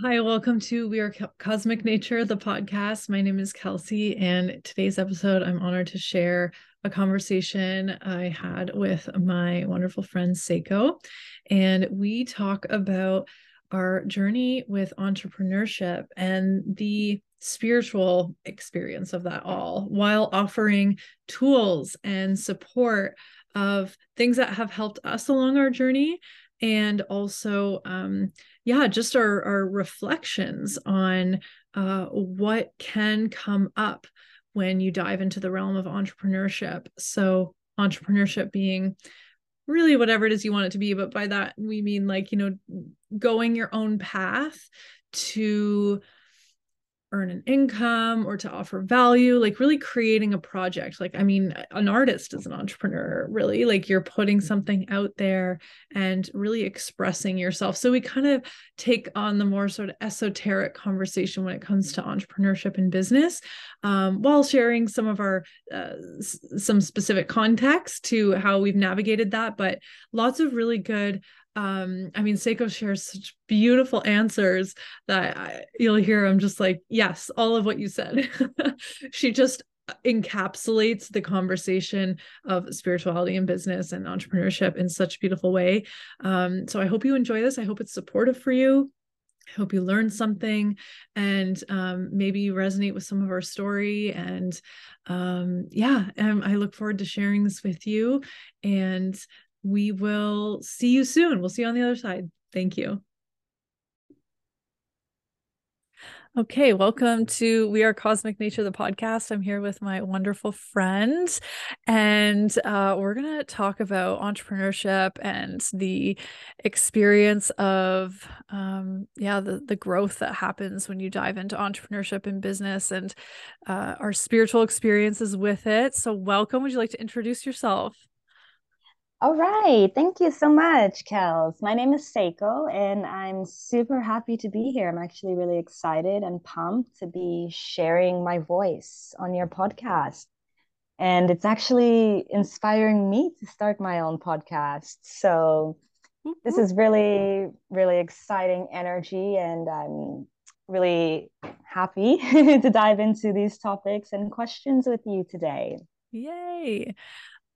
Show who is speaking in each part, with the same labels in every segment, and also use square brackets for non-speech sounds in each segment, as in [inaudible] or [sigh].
Speaker 1: Hi, welcome to We Are Cosmic Nature, the podcast. My name is Kelsey, and today's episode, I'm honored to share a conversation I had with my wonderful friend Seiko. And we talk about our journey with entrepreneurship and the spiritual experience of that all while offering tools and support of things that have helped us along our journey and also um yeah just our our reflections on uh what can come up when you dive into the realm of entrepreneurship. So entrepreneurship being really whatever it is you want it to be but by that we mean like you know going your own path to earn an income or to offer value like really creating a project. Like i mean an artist is an entrepreneur really. Like you're putting something out there and really expressing yourself. So we kind of take on the more sort of esoteric conversation when it comes to entrepreneurship and business um, while sharing some of our uh, s- some specific context to how we've navigated that. But lots of really good um i mean seiko shares such beautiful answers that I, you'll hear i'm just like yes all of what you said [laughs] she just encapsulates the conversation of spirituality and business and entrepreneurship in such a beautiful way um so i hope you enjoy this i hope it's supportive for you I hope you learned something and um, maybe you resonate with some of our story. And um, yeah, I look forward to sharing this with you. And we will see you soon. We'll see you on the other side. Thank you. Okay, welcome to We Are Cosmic Nature, the podcast. I'm here with my wonderful friend, and uh, we're going to talk about entrepreneurship and the experience of, um, yeah, the, the growth that happens when you dive into entrepreneurship and business and uh, our spiritual experiences with it. So, welcome. Would you like to introduce yourself?
Speaker 2: All right. Thank you so much, Kels. My name is Seiko, and I'm super happy to be here. I'm actually really excited and pumped to be sharing my voice on your podcast. And it's actually inspiring me to start my own podcast. So this mm-hmm. is really, really exciting energy, and I'm really happy [laughs] to dive into these topics and questions with you today.
Speaker 1: Yay.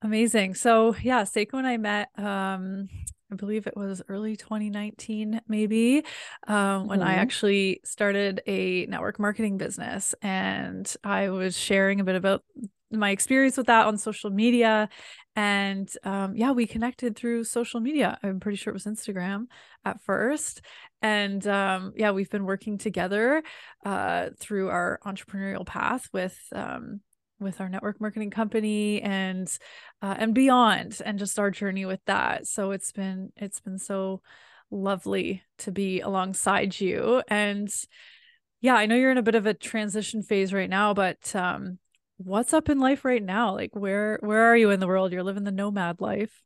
Speaker 1: Amazing. So yeah, Seiko and I met um I believe it was early 2019 maybe um, when mm-hmm. I actually started a network marketing business and I was sharing a bit about my experience with that on social media and um, yeah we connected through social media i'm pretty sure it was instagram at first and um, yeah we've been working together uh, through our entrepreneurial path with um, with our network marketing company and uh, and beyond and just our journey with that. So it's been it's been so lovely to be alongside you. And yeah i know you're in a bit of a transition phase right now but um what's up in life right now? Like where where are you in the world? You're living the nomad life.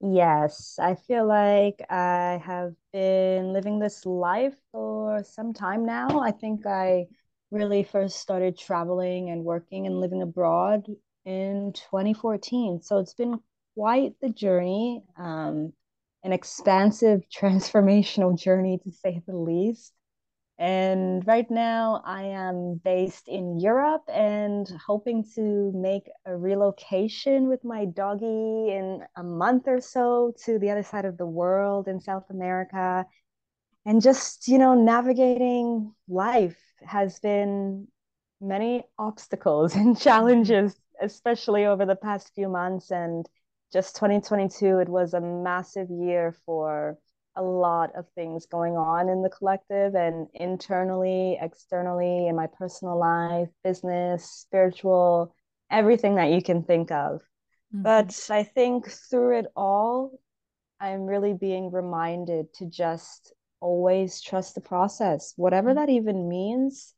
Speaker 2: Yes i feel like i have been living this life for some time now. I think i really first started traveling and working and living abroad in 2014. So it's been quite the journey, um, an expansive [laughs] transformational journey to say the least. And right now, I am based in Europe and hoping to make a relocation with my doggy in a month or so to the other side of the world in South America. And just, you know, navigating life has been many obstacles [laughs] and challenges, especially over the past few months. And just 2022, it was a massive year for a lot of things going on in the collective and internally, externally, in my personal life, business, spiritual, everything that you can think of. Mm-hmm. But I think through it all, I'm really being reminded to just always trust the process, whatever mm-hmm. that even means.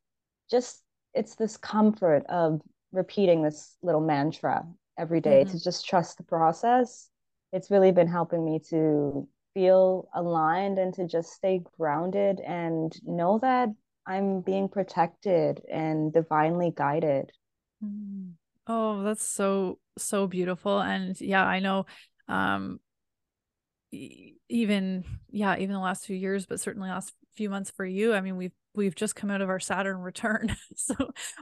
Speaker 2: Just it's this comfort of repeating this little mantra every day mm-hmm. to just trust the process. It's really been helping me to feel aligned and to just stay grounded and know that I'm being protected and divinely guided.
Speaker 1: Mm-hmm. Oh, that's so so beautiful and yeah, I know um even yeah even the last few years but certainly last few months for you i mean we've we've just come out of our saturn return. [laughs] So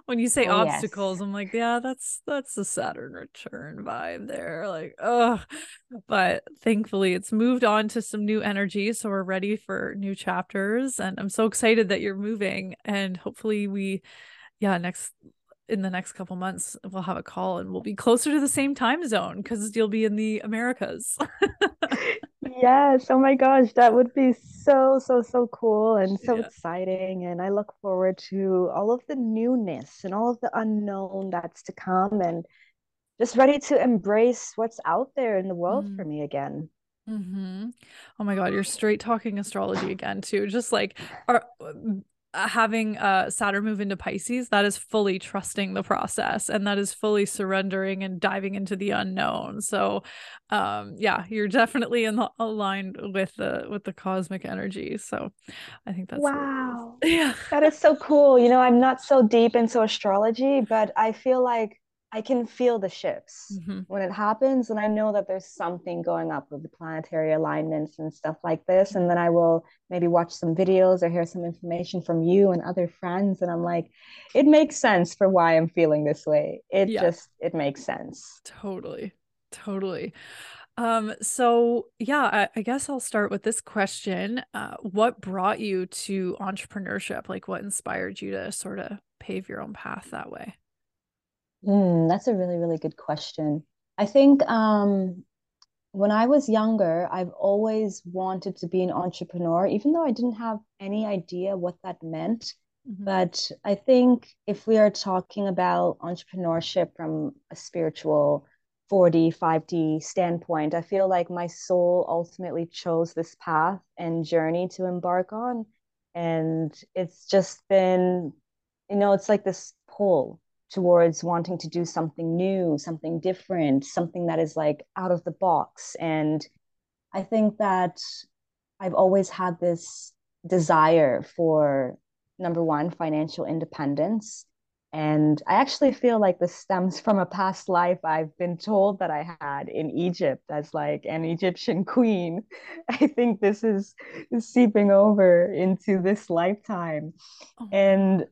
Speaker 1: when you say oh, obstacles yes. i'm like yeah that's that's the saturn return vibe there like oh but thankfully it's moved on to some new energy so we're ready for new chapters and i'm so excited that you're moving and hopefully we yeah next in the next couple months we'll have a call and we'll be closer to the same time zone because you'll be in the americas [laughs]
Speaker 2: yes oh my gosh that would be so so so cool and so yeah. exciting and i look forward to all of the newness and all of the unknown that's to come and just ready to embrace what's out there in the world mm. for me again
Speaker 1: Mm-hmm. Oh my God, you're straight talking astrology again too. Just like are having uh Saturn move into Pisces, that is fully trusting the process and that is fully surrendering and diving into the unknown. So um yeah, you're definitely in the, aligned with the with the cosmic energy. So I think that's
Speaker 2: wow. [laughs] Yeah. That is so cool. You know, I'm not so deep into astrology, but I feel like I can feel the shifts mm-hmm. when it happens. And I know that there's something going up with the planetary alignments and stuff like this. And then I will maybe watch some videos or hear some information from you and other friends. And I'm like, it makes sense for why I'm feeling this way. It yeah. just, it makes sense.
Speaker 1: Totally. Totally. Um, so yeah, I, I, guess I'll start with this question. Uh, what brought you to entrepreneurship? Like what inspired you to sort of pave your own path that way?
Speaker 2: Mm, that's a really, really good question. I think um, when I was younger, I've always wanted to be an entrepreneur, even though I didn't have any idea what that meant. Mm-hmm. But I think if we are talking about entrepreneurship from a spiritual 4D, 5D standpoint, I feel like my soul ultimately chose this path and journey to embark on. And it's just been, you know, it's like this pull towards wanting to do something new, something different, something that is like out of the box. And I think that I've always had this desire for number one, financial independence. And I actually feel like this stems from a past life I've been told that I had in Egypt as like an Egyptian queen. [laughs] I think this is, seeping over into this lifetime. Oh. And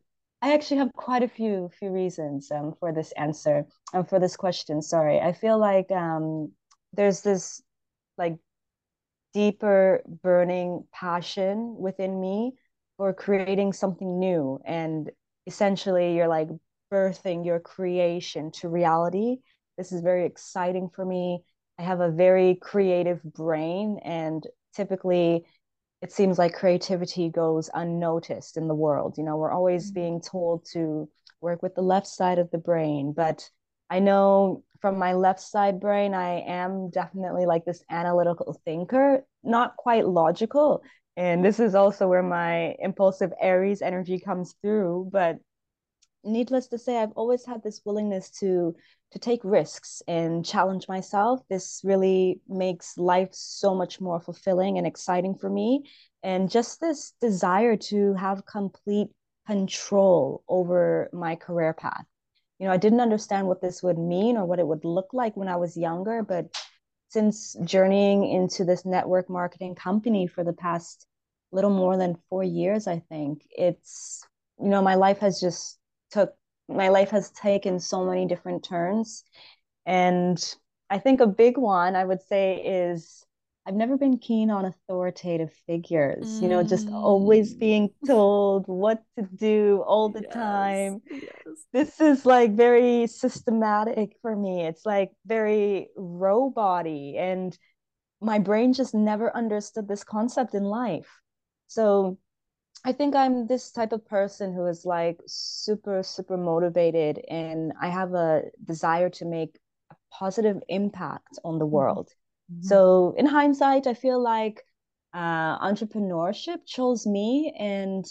Speaker 2: I actually have quite a few few reasons um, for this answer um, for this question. Sorry, I feel like um, there's this like deeper burning passion within me for creating something new, and essentially you're like birthing your creation to reality. This is very exciting for me. I have a very creative brain, and typically it seems like creativity goes unnoticed in the world. You know, we're always mm-hmm. being told to work with the left side of the brain, but I know from my left side brain, I am definitely like this analytical thinker, not quite logical. And this is also where my impulsive Aries energy comes through. But needless to say, I've always had this willingness to to take risks and challenge myself. This really makes life so much more fulfilling and exciting for me. And just this desire to have complete control over my career path. You know, I didn't understand what this would mean or what it would look like when I was younger, but since journeying into this network marketing company for the past little more than four years, I think it's, you know, my life has just took my life has taken so many different turns. And I think a big one I would say is I've never been keen on authoritative figures, mm. you know, just always mm. being [laughs] told what to do all the yes, time. Yes. This is like very systematic for me. It's like very robot and my brain just never understood this concept in life. So I think I'm this type of person who is like super, super motivated, and I have a desire to make a positive impact on the mm-hmm. world. Mm-hmm. So, in hindsight, I feel like uh, entrepreneurship chose me, and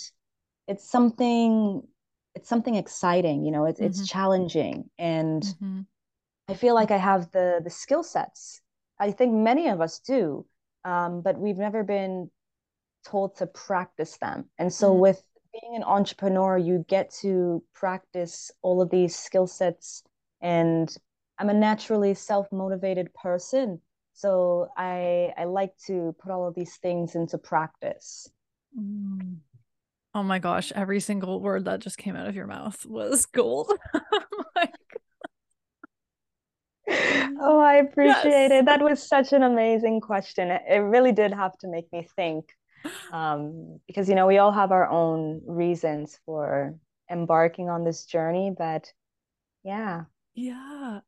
Speaker 2: it's something, it's something exciting. You know, it's mm-hmm. it's challenging, and mm-hmm. I feel like I have the the skill sets. I think many of us do, um, but we've never been told to practice them. And so mm-hmm. with being an entrepreneur, you get to practice all of these skill sets. And I'm a naturally self motivated person. So I I like to put all of these things into practice.
Speaker 1: Mm. Oh my gosh, every single word that just came out of your mouth was gold. [laughs] like
Speaker 2: Oh, I appreciate yes. it. That was such an amazing question. It really did have to make me think. Um, because you know, we all have our own reasons for embarking on this journey, but yeah.
Speaker 1: Yeah.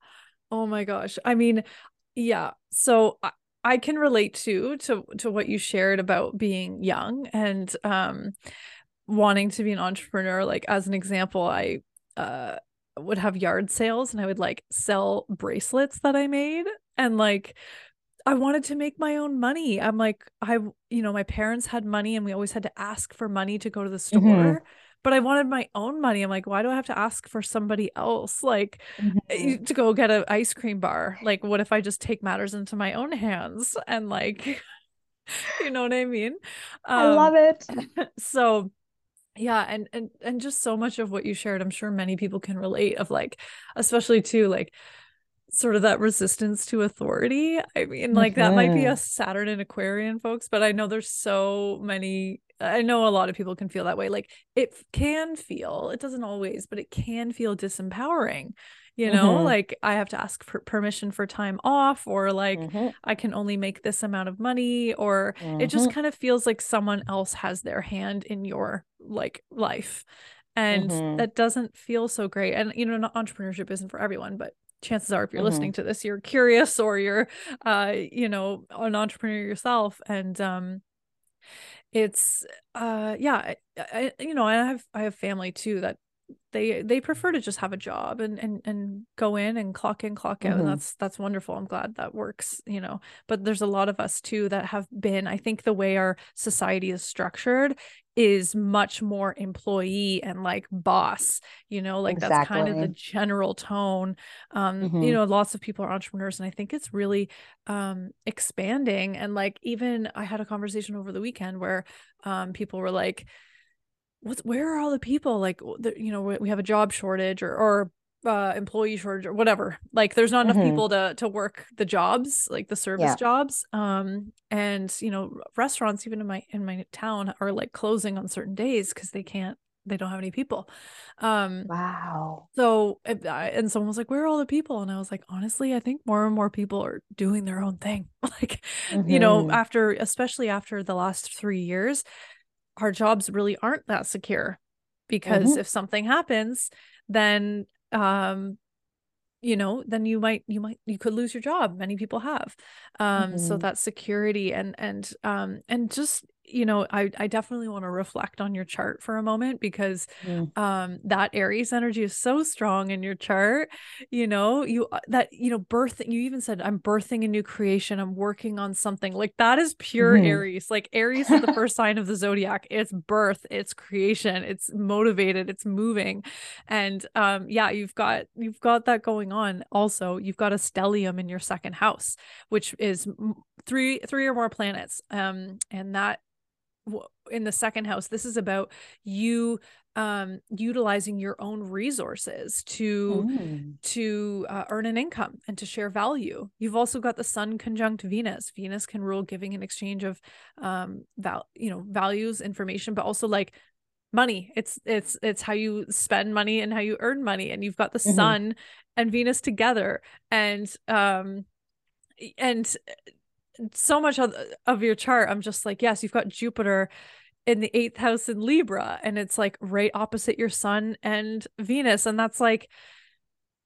Speaker 1: Oh my gosh. I mean, yeah. So I, I can relate to to to what you shared about being young and um wanting to be an entrepreneur. Like as an example, I uh would have yard sales and I would like sell bracelets that I made and like I wanted to make my own money. I'm like I you know my parents had money and we always had to ask for money to go to the store. Mm-hmm. But I wanted my own money. I'm like, why do I have to ask for somebody else like mm-hmm. to go get an ice cream bar? Like what if I just take matters into my own hands and like [laughs] you know what I mean?
Speaker 2: Um, I love it. [laughs]
Speaker 1: So yeah and and and just so much of what you shared i'm sure many people can relate of like especially to like sort of that resistance to authority i mean like that might be a mm-hmm. saturn and aquarian folks but i know there's so many i know a lot of people can feel that way like it can feel it doesn't always but it can feel disempowering you know mm-hmm. like i have to ask for permission for time off or like mm-hmm. i can only make this amount of money or mm-hmm. it just mm-hmm. kind of feels like someone else has their hand in your like life and mm-hmm. that doesn't feel so great and you know entrepreneurship isn't for everyone but chances are if you're listening mm-hmm. to this you're curious or you're uh you know an entrepreneur yourself and um it's uh yeah I, I, you know i have i have family too that they they prefer to just have a job and and and go in and clock in clock out mm-hmm. and that's that's wonderful i'm glad that works you know but there's a lot of us too that have been i think the way our society is structured is much more employee and like boss you know like exactly. that's kind of the general tone um mm-hmm. you know lots of people are entrepreneurs and i think it's really um expanding and like even i had a conversation over the weekend where um people were like what's where are all the people like the, you know we have a job shortage or or uh, employee shortage or whatever like there's not enough mm-hmm. people to to work the jobs like the service yeah. jobs um and you know restaurants even in my in my town are like closing on certain days because they can't they don't have any people um
Speaker 2: wow
Speaker 1: so and someone was like where are all the people and i was like honestly i think more and more people are doing their own thing [laughs] like mm-hmm. you know mm-hmm. after especially after the last three years our jobs really aren't that secure because mm-hmm. if something happens then um you know then you might you might you could lose your job many people have um mm-hmm. so that security and and um and just you know i i definitely want to reflect on your chart for a moment because mm. um that aries energy is so strong in your chart you know you uh, that you know birth you even said i'm birthing a new creation i'm working on something like that is pure mm. aries like aries is the [laughs] first sign of the zodiac it's birth it's creation it's motivated it's moving and um yeah you've got you've got that going on also you've got a stellium in your second house which is three three or more planets um and that in the second house this is about you um utilizing your own resources to mm. to uh, earn an income and to share value you've also got the sun conjunct venus venus can rule giving in exchange of um val you know values information but also like money it's it's it's how you spend money and how you earn money and you've got the mm-hmm. sun and venus together and um and so much of, of your chart i'm just like yes you've got jupiter in the eighth house in libra and it's like right opposite your sun and venus and that's like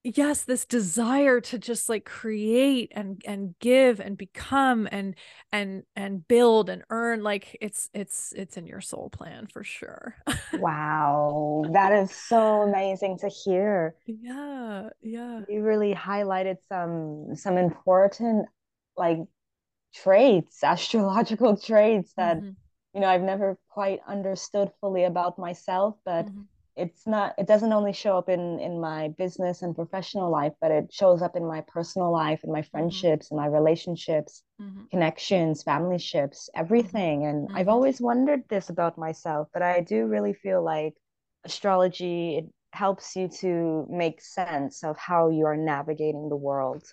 Speaker 1: yes this desire to just like create and and give and become and and and build and earn like it's it's it's in your soul plan for sure.
Speaker 2: Wow. That is so amazing to hear.
Speaker 1: Yeah yeah.
Speaker 2: You really highlighted some some important like traits, [laughs] astrological traits that mm-hmm. you know I've never quite understood fully about myself, but mm-hmm. it's not it doesn't only show up in in my business and professional life, but it shows up in my personal life and my mm-hmm. friendships mm-hmm. and my relationships, mm-hmm. connections, family ships, everything. And I've mm-hmm. always wondered this about myself, but I do really feel like astrology it helps you to make sense of how you are navigating the world.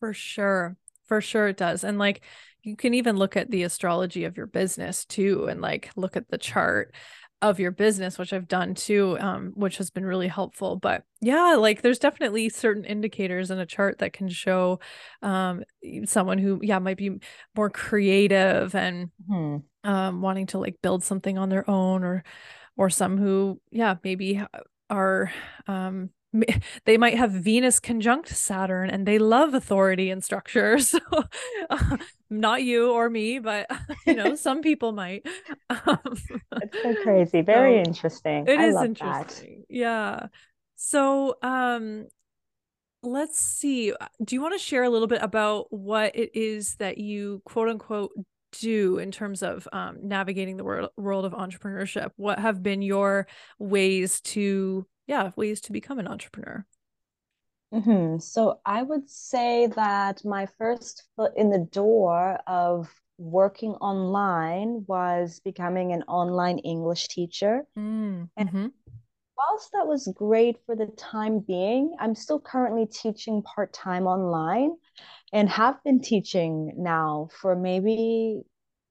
Speaker 1: For sure for sure it does. And like you can even look at the astrology of your business too and like look at the chart of your business which i've done too um, which has been really helpful but yeah like there's definitely certain indicators in a chart that can show um, someone who yeah might be more creative and hmm um, wanting to like build something on their own or or some who yeah maybe are um, [laughs] they might have Venus conjunct Saturn and they love authority and structure. [laughs] So, uh, not you or me, but [laughs] you know, some people might.
Speaker 2: Um, it's so crazy. Very so interesting.
Speaker 1: It I is interesting. That. Yeah. So, um, let's see. Do you want to share a little bit about what it is that you quote unquote do in terms of um, navigating the world, world of entrepreneurship? What have been your ways to yeah ways to become an entrepreneur
Speaker 2: mm-hmm. so i would say that my first foot in the door of working online was becoming an online english teacher mm, mm-hmm. and whilst that was great for the time being i'm still currently teaching part-time online and have been teaching now for maybe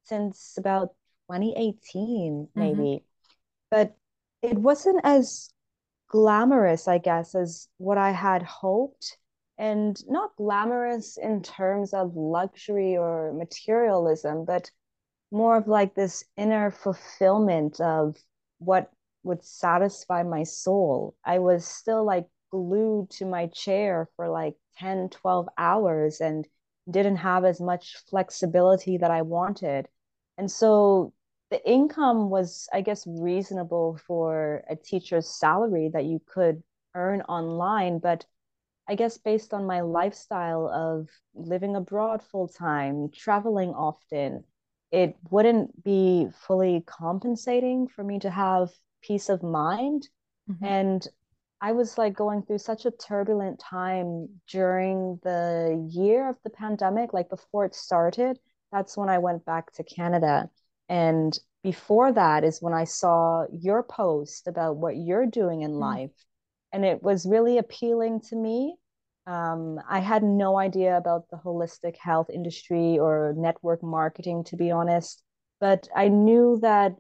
Speaker 2: since about 2018 mm-hmm. maybe mm-hmm. but it wasn't as glamorous, I guess, as what I had hoped. And not glamorous in terms of luxury or materialism, but more of like this inner fulfillment of what would satisfy my soul. I was still like glued to my chair for like 10, 12 hours and didn't have as much flexibility that I wanted. And so the income was, I guess, reasonable for a teacher's salary that you could earn online. But I guess based on my lifestyle of living abroad full time, traveling often, it wouldn't be fully compensating for me to have peace of mind. Mm-hmm. And I was like going through such a turbulent time during the year of the pandemic, like before it started. That's when I went back to Canada. And before that is when I saw your post about what you're doing in mm. life. And it was really appealing to me. Um, I had no idea about the holistic health industry or network marketing, to be honest. But I knew that,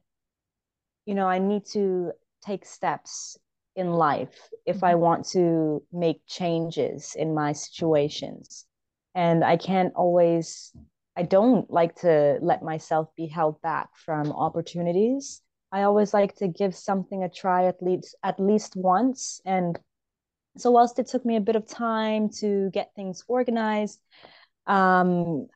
Speaker 2: you know, I need to take steps in life if I mm-hmm. want to make changes in my situations. And I can't always I don't like to let myself be held back from opportunities. I always like to give something a try at least at least once. And so whilst it took me a bit of time to get things organized, um,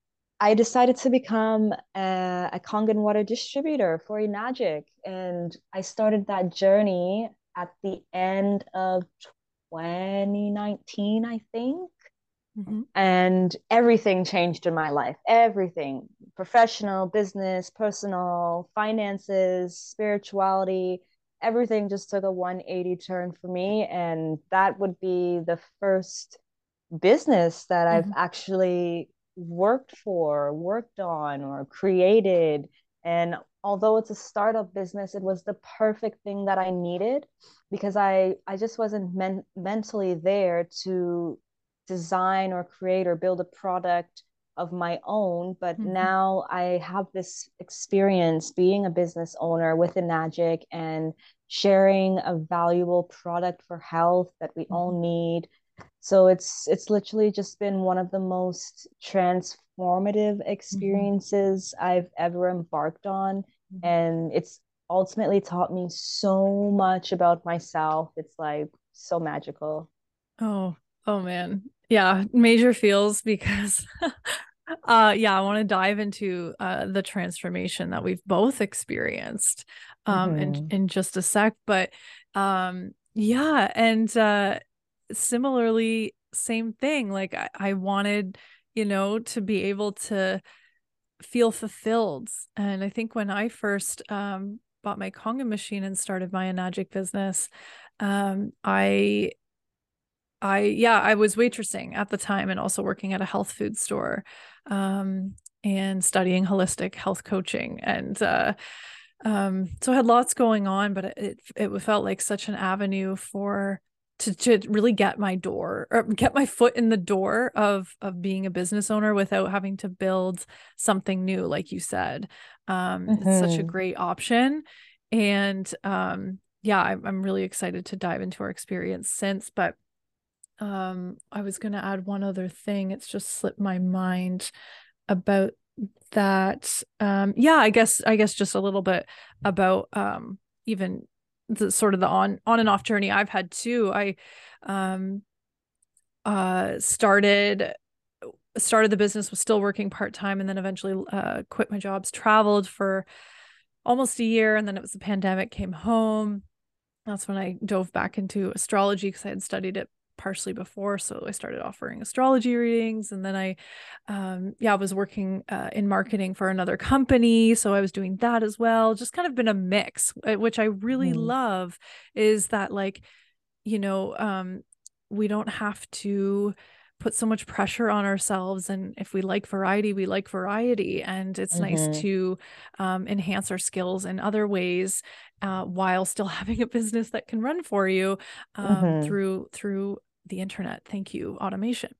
Speaker 2: I decided to become a, a Kangen water distributor for Enagic. And I started that journey at the end of 2019, I think. Mm-hmm. And everything changed in my life. Everything professional, business, personal, finances, spirituality, everything just took a 180 turn for me. And that would be the first business that mm-hmm. I've actually worked for, worked on, or created. And although it's a startup business, it was the perfect thing that I needed because I, I just wasn't men- mentally there to design or create or build a product of my own but mm-hmm. now i have this experience being a business owner with Enagic and sharing a valuable product for health that we mm-hmm. all need so it's it's literally just been one of the most transformative mm-hmm. experiences mm-hmm. i've ever embarked on mm-hmm. and it's ultimately taught me so much about myself it's like so magical
Speaker 1: oh oh man yeah major feels because [laughs] uh yeah i want to dive into uh the transformation that we've both experienced um mm-hmm. in, in just a sec but um yeah and uh similarly same thing like I, I wanted you know to be able to feel fulfilled and i think when i first um bought my Kangen machine and started my Enagic business um i I yeah, I was waitressing at the time and also working at a health food store um, and studying holistic health coaching and uh, um, so I had lots going on, but it it felt like such an avenue for to, to really get my door or get my foot in the door of of being a business owner without having to build something new like you said um mm-hmm. it's such a mm-hmm. great option and um yeah I'm, I'm really excited to dive into our experience since but um i was going to add one other thing it's just slipped my mind about that um yeah i guess i guess just a little bit about um even the sort of the on on and off journey I've had too. I um uh started started the business was still working part-time and then eventually uh quit my jobs traveled for almost a year and then it was the pandemic came home that's when I dove back into astrology because I had studied it partially before so i started offering astrology readings and then i um yeah i was working uh, in marketing for another company so i was doing that as well just kind of been a mix uh, which i really mm. love is that like you know um we don't have to put so much pressure on ourselves and if we like variety we like variety and it's mm-hmm. nice to um, enhance our skills in other ways uh, while still [laughs] having a business that can run for you um, mm-hmm. through through the internet. Thank you automation.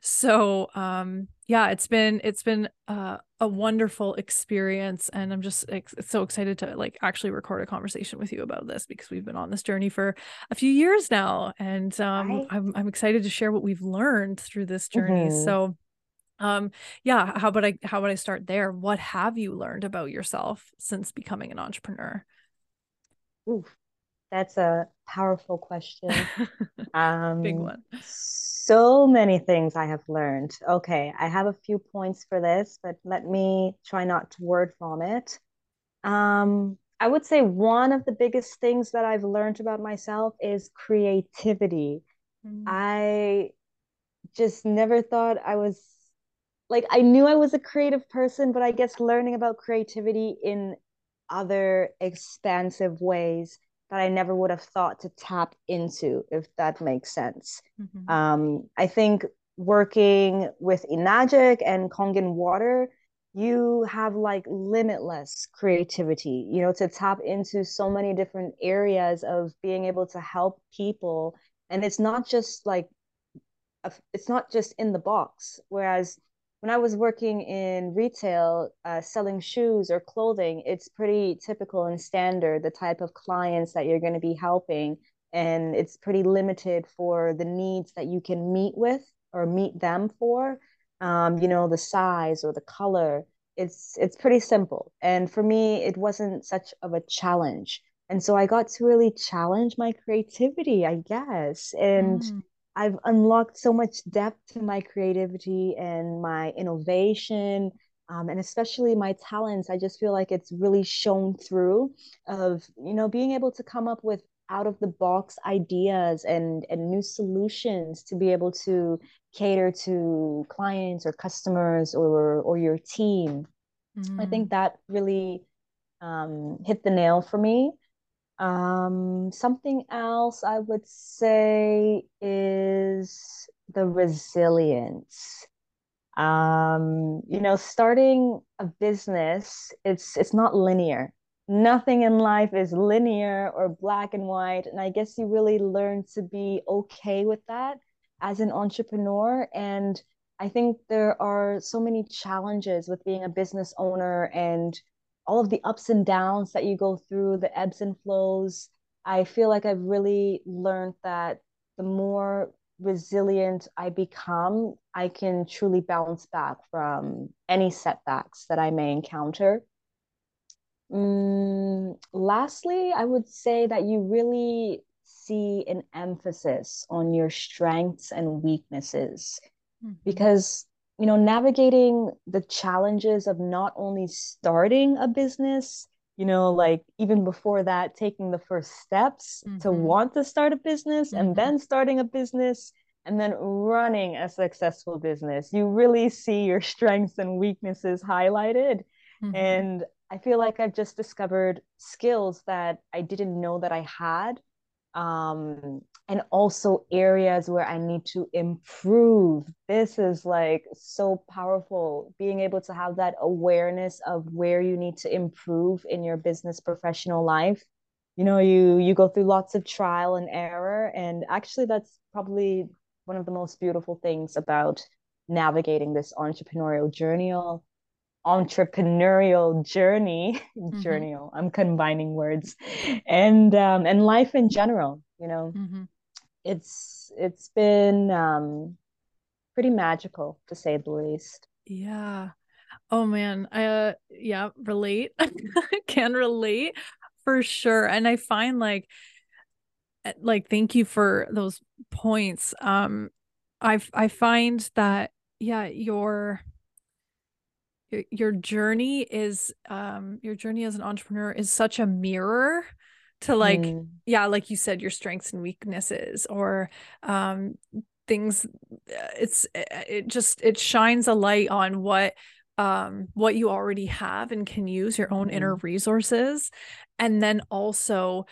Speaker 1: So um yeah it's been it's been uh, a wonderful experience and i'm just ex- so excited to like actually record a conversation with you about this because we've been on this journey for a few years now and um. I'm, I'm excited to share what we've learned through this journey. Mm-hmm. so um yeah how about i how about i start there? What have you learned about yourself since becoming an entrepreneur?
Speaker 2: Oof, that's a powerful question. [laughs]
Speaker 1: Um, Big one.
Speaker 2: So many things I have learned. Okay, I have a few points for this, but let me try not to word vomit. Um, I would say one of the biggest things that I've learned about myself is creativity. Mm. I just never thought I was like I knew I was a creative person, but I guess learning about creativity in other expansive ways that I never would have thought to tap into, if that makes sense. Mm-hmm. Um, I think working with Enagic and Kangen Water, you have like limitless creativity, you know, to tap into so many different areas of being able to help people. And it's not just like, it's not just in the box. Whereas when I was working in retail, uh, selling shoes or clothing, it's pretty typical and standard the type of clients that you're going to be helping. And it's pretty limited for the needs that you can meet with or meet them for. Um, you know, the size or the color. It's it's pretty simple. And for me, it wasn't such of a challenge. And so I got to really challenge my creativity, I guess. And mm I've unlocked so much depth to my creativity and my innovation, um, and especially my talents. I just feel like it's really shown through of you know being able to come up with out of the box ideas and and new solutions to be able to cater to clients or customers or or your team. Mm-hmm. I think that really um, hit the nail for me. Um, something else I would say is the resilience. Um, you know, starting a business, it's it's not linear. Nothing in life is linear or black and white. And I guess you really learn to be okay with that as an entrepreneur. And I think there are so many challenges with being a business owner and all of the ups and downs that you go through, the ebbs and flows. I feel like I've really learned that the more resilient I become, I can truly bounce back from any setbacks that I may encounter. Mm, lastly, I would say that you really see an emphasis on your strengths and weaknesses mm-hmm. because you know, navigating the challenges of not only starting a business, you know, like even before that, taking the first steps mm-hmm. to want to start a business mm-hmm. and then starting a business and then running a successful business. You really see your [laughs] strengths and weaknesses highlighted. Mm-hmm. And I feel like I've just discovered skills that I didn't know that I had. Um, and also areas where I need to improve. This is like so powerful being able to have that awareness of where you need to improve in your business professional life. you know you you go through lots of trial and error and actually that's probably one of the most beautiful things about navigating this entrepreneurial journey entrepreneurial journey [laughs] mm-hmm. journey i'm combining words and um and life in general you know mm-hmm. it's it's been um pretty magical to say the least
Speaker 1: yeah oh man uh yeah relate [laughs] can relate for sure and i find like eh, like thank you for those points um i i find that yeah your your journey is um your journey as an entrepreneur is such a mirror to like mm. yeah like you said your strengths and weaknesses or um things uh, it's uh, it just it shines a light on what um what you already have and can use your own mm. inner resources and then also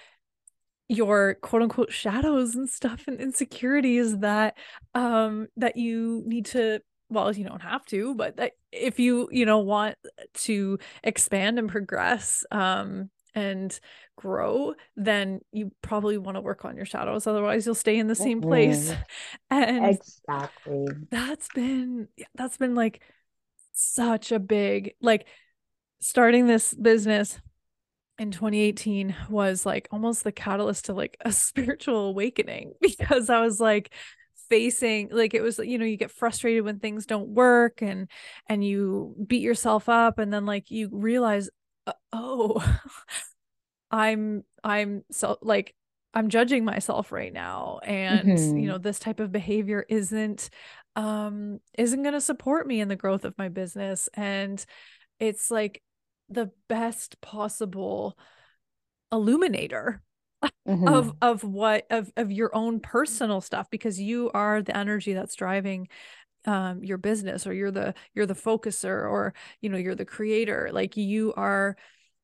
Speaker 1: your quote unquote shadows and stuff and insecurities that um that you need to well you don't have to but that if you you know want to expand and progress um and grow then you probably want to work on your shadows otherwise you'll stay in the same place mm-hmm. [laughs] and
Speaker 2: exactly
Speaker 1: that's been that's been like such a big like starting this business in 2018 was like almost the catalyst to like a [laughs] spiritual awakening because I was like facing like it was you know you get frustrated when things don't work and and you beat yourself up and then like you realize uh, oh [laughs] i'm i'm so like i'm judging myself right now and mm-hmm. you know this type of behavior isn't um isn't going to support me in the growth of my business and it's like the best possible illuminator mm-hmm. of of what of of your own personal stuff because you are the energy that's driving um your business or you're the you're the focuser or you know you're the creator like you are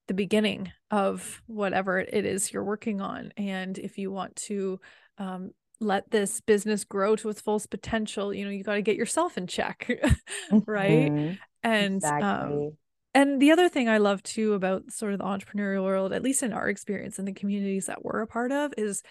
Speaker 1: the beginning of whatever it is you're working on and if you want to um let this business grow to its fullest potential you know you got to get yourself in check [laughs] right mm-hmm. and um, exactly. um and the other thing I love too about sort of the entrepreneurial world, at least in our experience in the communities that we're a part of, is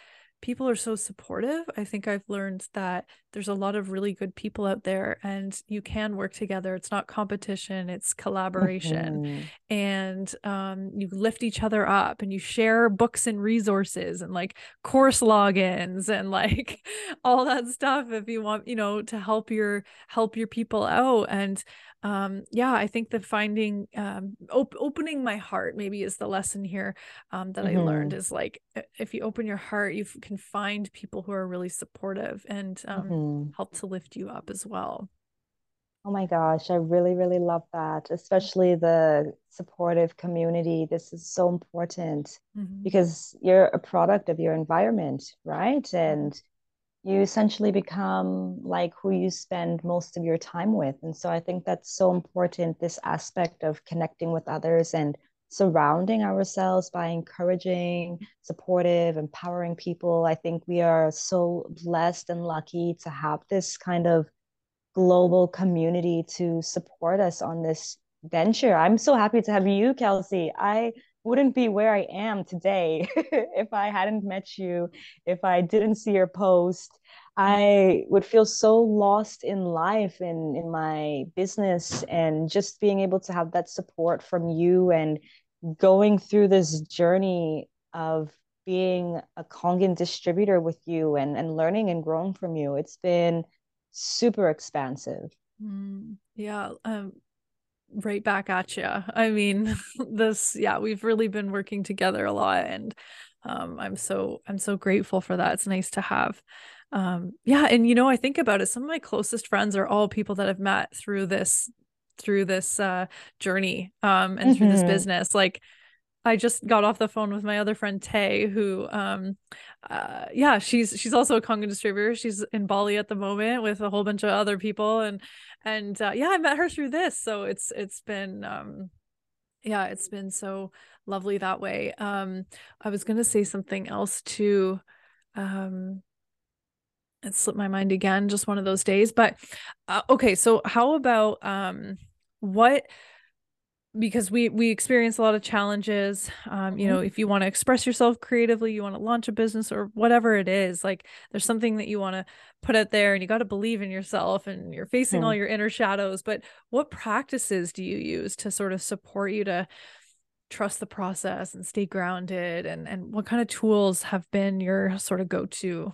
Speaker 1: people are so supportive. I think I've learned that there's a lot of really good people out there and you can work together. It's not competition, it's collaboration. Mm-hmm. And um, you lift each other up and you share books and resources and like course logins and like [laughs] all that stuff if you want, you know, to help your help your people out. And um yeah i think the finding um op- opening my heart maybe is the lesson here um that mm-hmm. i learned mm-hmm. is like if you open your heart you can find people who are really supportive and um mm-hmm. help to lift you up as well
Speaker 2: oh my gosh i really really love that especially the supportive community this is so important mm-hmm. because you're a product of your environment right and you essentially become like who you spend most of your time with. And so I think that's so important this aspect of connecting with others and surrounding ourselves by encouraging, supportive, empowering people. I think we are so blessed and lucky to have this kind of global community to support us on this venture. I'm so happy to have you, Kelsey. I wouldn't be where I am today [laughs] if I hadn't met you, if I didn't see your post. I would feel so lost in life in in my business and just being able to have that support from you and going through this journey of being a Kangen distributor with you and and learning and growing from you. It's been super expansive.
Speaker 1: Mm, yeah, um right back at you. I mean, [laughs] this yeah, we've really been working together a lot and um I'm so I'm so grateful for that. It's nice to have um yeah, and you know, I think about it some of my closest friends are all people that I've met through this through this uh journey um and mm-hmm. through this mm-hmm. business. Like I just got off the phone with my other friend Tay, who, um, uh, yeah, she's she's also a Kangen distributor. She's in Bali at the moment with a whole bunch of other people, and and uh, yeah, I met her through this. So it's it's been, um, yeah, it's been so lovely that way. Um, I was gonna say something else too. Um, it slipped my mind again. Just one of those days. But uh, okay, so how about um, what? because we we experience a lot of challenges um you know if you want to express yourself creatively you want to launch a business or whatever it is like there's something that you want to put out there and you got to believe in yourself and you're facing all
Speaker 2: Mhm.
Speaker 1: your inner shadows but what practices do you use to sort of support you to trust the process and stay grounded and and what kind of tools have been your sort of go-to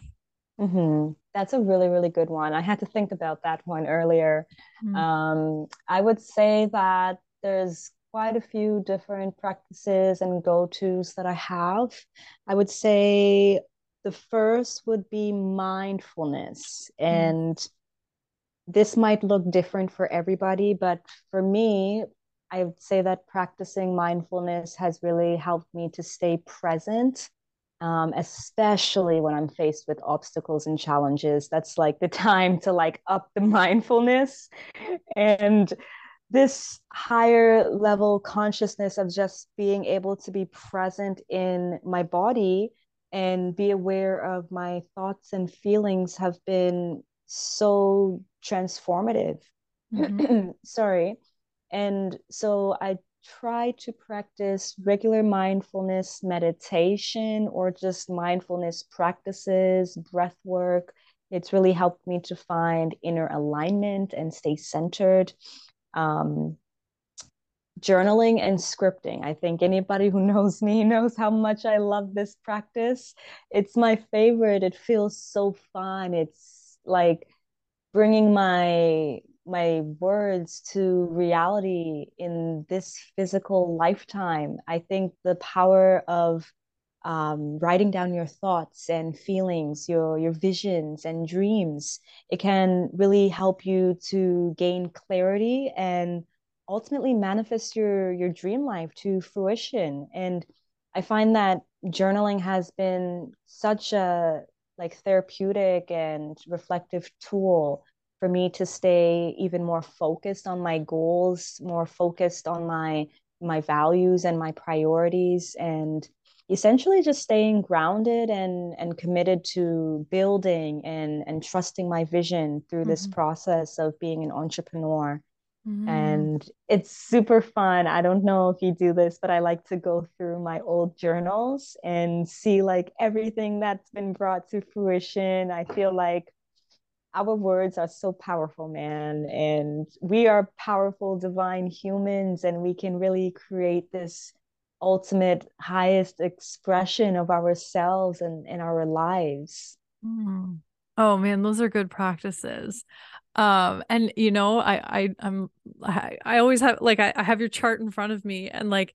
Speaker 2: Mhm. That's a really, really good one. I had to think about that one earlier.
Speaker 1: Mm,
Speaker 2: Um, I would say that there's quite a few different practices and go-tos that I have. I would say the first would be mindfulness.
Speaker 1: mm,
Speaker 2: And this might look different for everybody, but for me, I would say that practicing mindfulness has really helped me to stay present, um, especially when I'm faced with obstacles and challenges. That's like the [laughs] time to like up the mindfulness and this higher level consciousness of just being able to be present in my body and be aware of my thoughts and feelings have been so transformative.
Speaker 1: mhm, [clears throat]
Speaker 2: Sorry. And so I try to practice regular mindfulness meditation or just mindfulness practices, breath work. It's really helped me to find inner alignment and stay centered um, journaling and scripting. I think anybody who [laughs] knows me knows how much I love this practice. It's my favorite. It feels so fun. It's like bringing my my words to reality in this physical lifetime. I think the power of um, writing down your thoughts and feelings, your your visions and dreams, it can really help you to gain clarity and ultimately manifest your your dream life to fruition. And I find that journaling has been such a like therapeutic and reflective tool for me to stay even more focused on my goals, more focused on my my values and my priorities and essentially just staying grounded and and committed to building and and trusting my vision through this
Speaker 1: mhm,
Speaker 2: process of being an entrepreneur.
Speaker 1: Mm,
Speaker 2: and it's super fun. I don't know if you do this but i like to go through my old journals and see like everything that's been brought to fruition. I feel like our words are so powerful, man. And we are powerful, divine humans, and we can really create this ultimate, highest expression of ourselves and, in our lives.
Speaker 1: mm. oh man those are good practices um and you know i i i'm i, I always have like I, I have your chart in front of me and like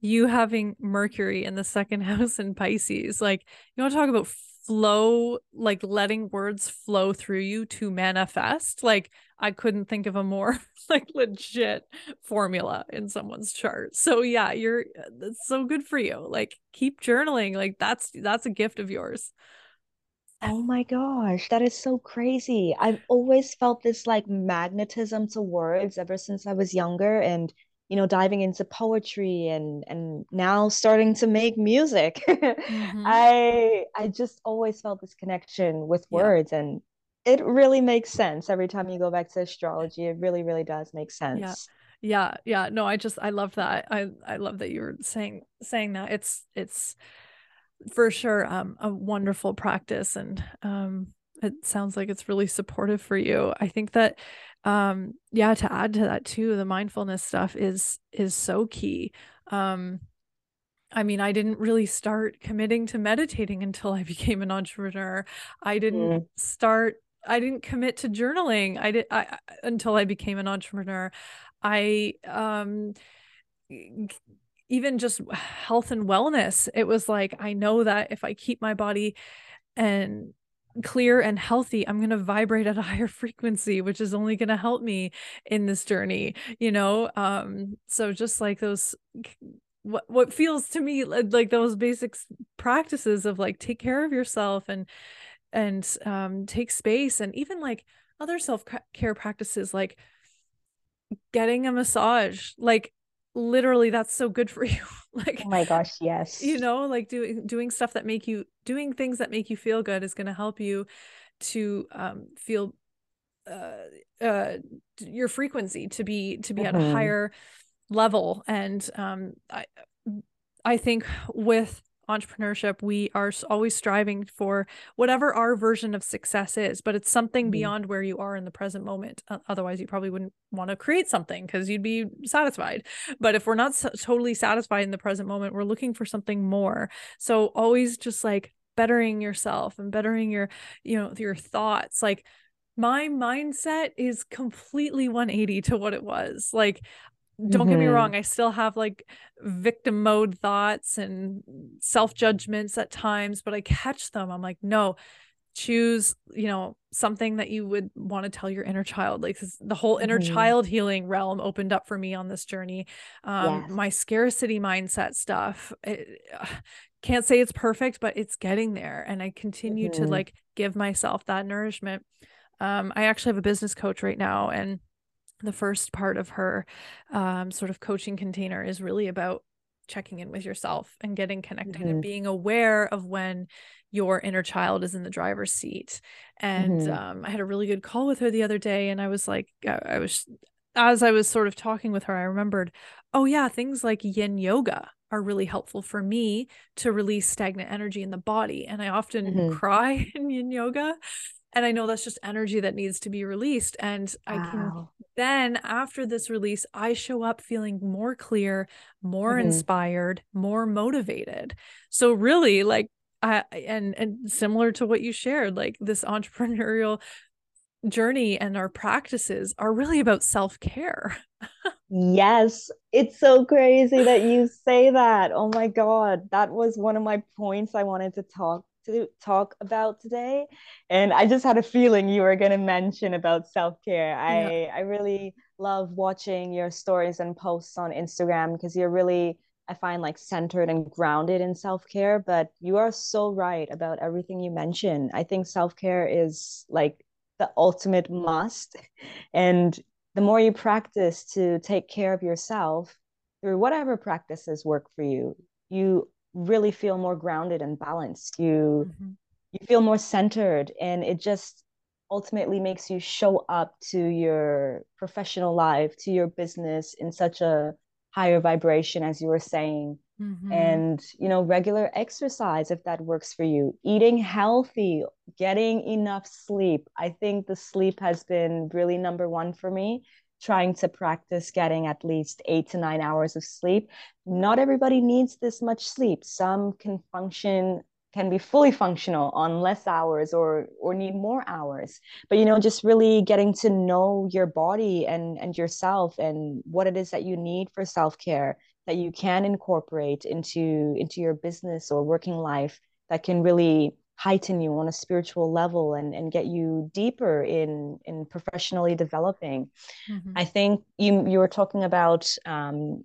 Speaker 1: you having mercury in the second [laughs] house in pisces like you want to talk about flow like letting words flow through you to manifest? Like i couldn't think of a more [laughs] like legit formula in someone's chart. So yeah you're that's so good for you. Like keep journaling. Like that's that's a gift of yours.
Speaker 2: Oh my gosh, that is so crazy. I've always felt this like magnetism to words ever since I was younger and you know diving into poetry and and now starting to make music. [laughs]
Speaker 1: mm-hmm.
Speaker 2: I I just always felt this connection with
Speaker 1: yeah
Speaker 2: words and it really makes sense every time you go back to astrology. It really really does make
Speaker 1: Yeah.
Speaker 2: sense.
Speaker 1: Yeah. Yeah. yeah. No, I just I love that. I I love that you were saying saying that. It's it's for sure um a wonderful practice and um it sounds like it's really supportive for you. I think that um yeah, to add to that too, the mindfulness stuff is is so key. Um I mean, I didn't really start committing to meditating until I [laughs] became an entrepreneur. I didn't
Speaker 2: Mm,
Speaker 1: start I didn't commit to journaling. I did I, until I became an entrepreneur. I um even just health and wellness. It was like I know that if I keep my body and clear and healthy, I'm going to vibrate at a higher [laughs] frequency, which is only going to help me in this journey, you know? Um, so just like those what what feels to me like, like those basic practices of like take care of yourself and and um take space and even like other self-care practices like getting a massage like literally that's so good for [laughs] you like
Speaker 2: oh my gosh, yes.
Speaker 1: you know like doing doing stuff that make you doing things that make you feel good is going to help you to um feel uh uh your frequency to be to be at a
Speaker 2: hmm
Speaker 1: higher level and um, I I think with entrepreneurship we are always striving for whatever our version of success is but it's something mm-hmm. beyond where you are in the present moment uh, otherwise you probably wouldn't want to create something because you'd be satisfied. But if we're not so- totally satisfied in the present moment we're looking for something more. So always just like bettering yourself and bettering your you know your thoughts. Like my mindset is completely 180 to what it was. Like don't mm-hmm. get me mm-hmm. wrong i still have like victim mode thoughts and self judgments at times but i catch them i'm like no choose you know something that you would want to tell your inner child like the whole inner mm-hmm. child healing realm opened up for me on this journey um yes. my scarcity mindset stuff it, can't say it's perfect but it's getting there and i continue mm-hmm. to like give myself that nourishment um, i actually have a business coach right now and the first part of her um, sort of coaching container is really about checking in with yourself and getting connected mm-hmm. and being aware of when your inner child is in the driver's seat and mm-hmm. um, i had a really good call with her the other day and i was like i was as i was sort of talking with her i remembered oh yeah things like yin yoga are really helpful for me to release stagnant energy in the body. And I often mm-hmm. cry [laughs] in yin yoga. And I know that's just energy that needs to be released. And wow. I can then, after this release, I show up feeling more clear, more mm-hmm. inspired, more motivated. So, really, like, I, and and similar to what you shared, like this [laughs] entrepreneurial journey and our practices are really about self care.
Speaker 2: yes, it's so crazy that you [laughs] say that. Oh my God. That was one of my points I wanted to talk to talk about today. And I just had a feeling you were going to mention about self-care. I yeah. I really love watching your stories and posts on Instagram because you're really I find like centered and grounded in self-care, but you are so right about everything you mentioned. I think self-care is like the ultimate must. [laughs] And the more you practice to take care of yourself through whatever practices work for you, you really feel more grounded and balanced. You mm-hmm. you feel more centered and it just ultimately makes you show up to your professional life, to your business in such a higher vibration as you were saying mm-hmm. and you know regular exercise if that works for you eating healthy getting enough sleep i think the sleep has been really number one for me trying to practice getting at least eight to nine hours of sleep. Not everybody needs this much sleep. Some can function can be fully functional on less hours or or need more hours. But you know just really getting to know your body and and yourself and what it is that you need for self-care that you can incorporate into into your business or working life that can really heighten you on a spiritual level and, and get you deeper in in professionally developing mm-hmm. i think you you were talking about um,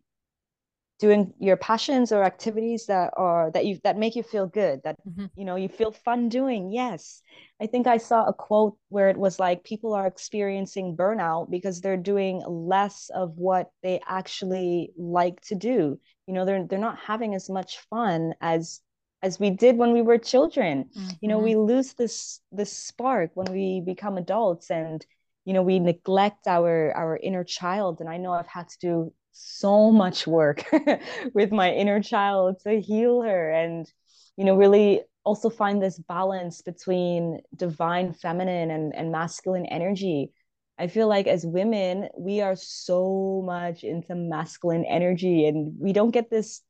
Speaker 2: doing your passions or activities that are that you that make you feel good that mm-hmm. you know you feel fun doing yes i think i saw a quote where it was like people are experiencing burnout because they're doing less of what they actually like to do you know they're they're not having as much fun as as we did when we were children mm-hmm. you know we mm-hmm. lose this this spark when we become adults and you know we neglect our our inner child and i know i've had to do so much work [laughs] with my inner child to heal her and you know really also find this balance between divine feminine and, and masculine energy i feel like as women we are so much into masculine energy and we don't get this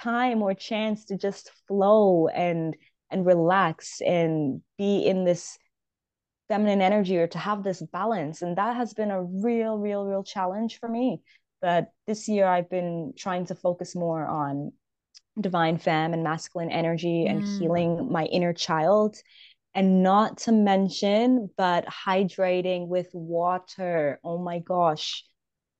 Speaker 2: time or chance to just flow and and relax and be in this feminine energy or to have this balance and that has been a real real real challenge for me but this year I've been trying to focus more on divine femme and masculine energy mm. and healing my inner child. And not to mention, but hydrating with water. Oh my gosh.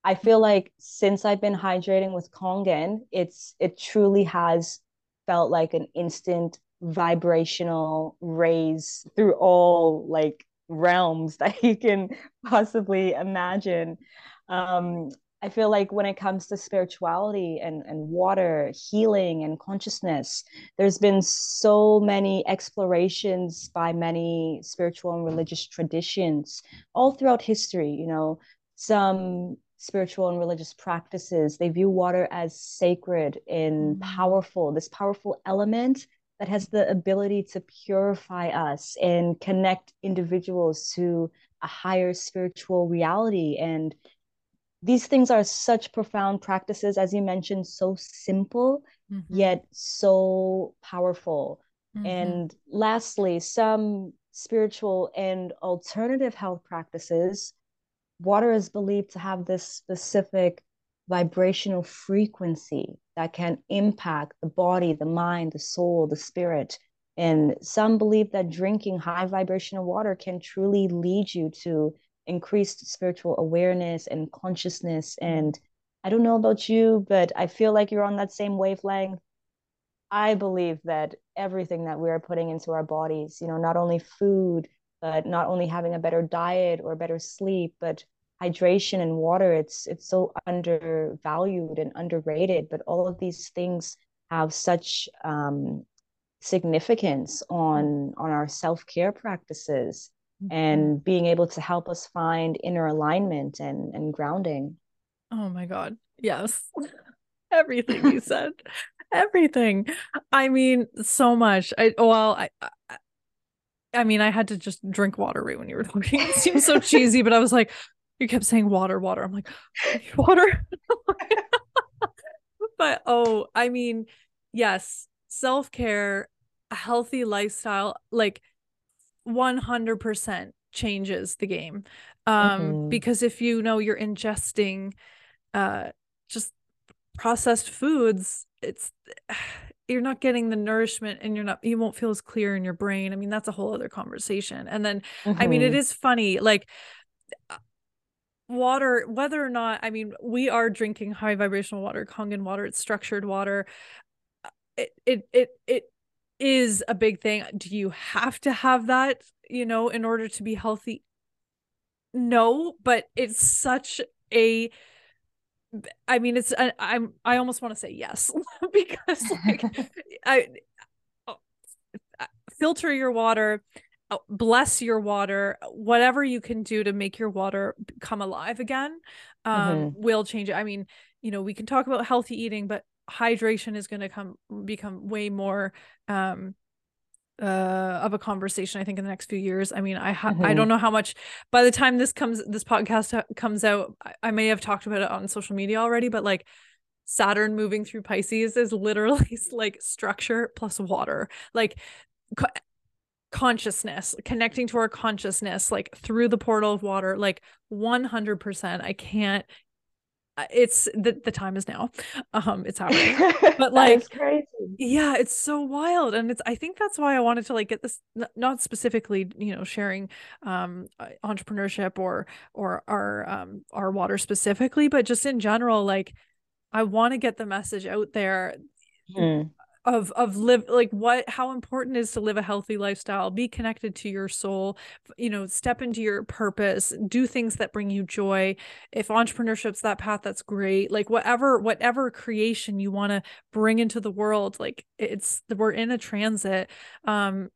Speaker 2: I feel like since I've been hydrating with Kangen, it's it truly has felt like an instant vibrational raise through all like realms [laughs] that you can possibly imagine. Um, I feel like when it comes to spirituality and, and water, healing and consciousness, there's been so many explorations by many spiritual and religious traditions all throughout history. You know, some spiritual and religious practices. They view water as sacred and mm-hmm. powerful, this powerful element that has the ability to purify us and connect individuals to a higher spiritual reality. And these things are such profound practices, as you mentioned, so simple, mm-hmm. yet so powerful. Mm-hmm. And lastly, some spiritual and alternative health practices water is believed to have this specific vibrational frequency that can impact the body, the mind, the soul, the spirit. And some believe that drinking high vibrational water can truly lead you to increased spiritual awareness and consciousness. And I don't know about you, but I feel like you're on that same wavelength. I believe that everything that we are putting into our bodies, you know, not only food, but not only having a better diet or better sleep, but hydration and water it's it's so undervalued and underrated but all of these things have such um, significance on on our self-care practices mm-hmm. and being able to help us find inner alignment and and grounding.
Speaker 1: Oh my god. Yes. [laughs] Everything you said. Everything. I mean so much. I well I, I mean, I had to just drink water right when you were [laughs] talking. It seems so cheesy, but I was like, you kept saying water, water. I'm like, [laughs] water. [laughs] but oh, I mean, yes, self care, a healthy lifestyle, like 100% changes the game. Um, mm-hmm. because if you know you're ingesting uh just processed foods, it's you're not getting the nourishment and you're not you won't feel as clear in your brain. I mean, that's a whole other conversation. And then mm-hmm. I mean, it mm-hmm. funny, like water whether or not i mean we are drinking high vibrational water kangen water it's structured water uh, it it it, it is a big thing do you have to have that you know in order to be healthy no but it's such a i mean it's I, i'm i almost want to say yes [laughs] because like [laughs] i uh, filter your water uh, bless your water whatever you can do to make your water come alive again um, mm-hmm. will change it i mean you know we can talk about healthy eating but hydration is going to come become way more um uh of a conversation i think in the next few years i mean i ha- mm-hmm. i don't know how much by the time this comes this podcast ha- comes out I-, I may have talked about it on social media already but like Saturn moving through Pisces is literally [laughs] like structure plus water. Like consciousness connecting to our consciousness like through the portal of water like 100% i can't uh, it's the, the time is now. Um it's [laughs] happening. But like yeah it's so wild and it's i think that's why i wanted to like get this not specifically you know sharing um uh, entrepreneurship or or our um our water specifically but just in general like i want to get the message out there mm of of live like what how important is to live a healthy lifestyle be connected to your soul you know step into your purpose do things that bring you joy. If entrepreneurship's that path that's great. Like whatever whatever creation you want to bring into the world like it's we're in a transit. Um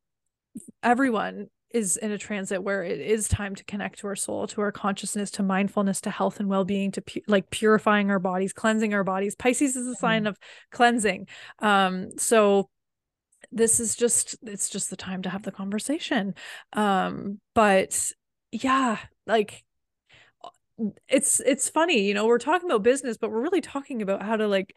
Speaker 1: everyone is in a transit where it is time to connect to our soul, to our consciousness, to mindfulness, to health and well-being, to pu- like purifying our bodies, cleansing our bodies. Pisces is a sign mm. of cleansing. Um, so this is just it's just the time to have the conversation. Um, but yeah, like it's it's funny, you know, we're talking about business, but we're really talking about how to like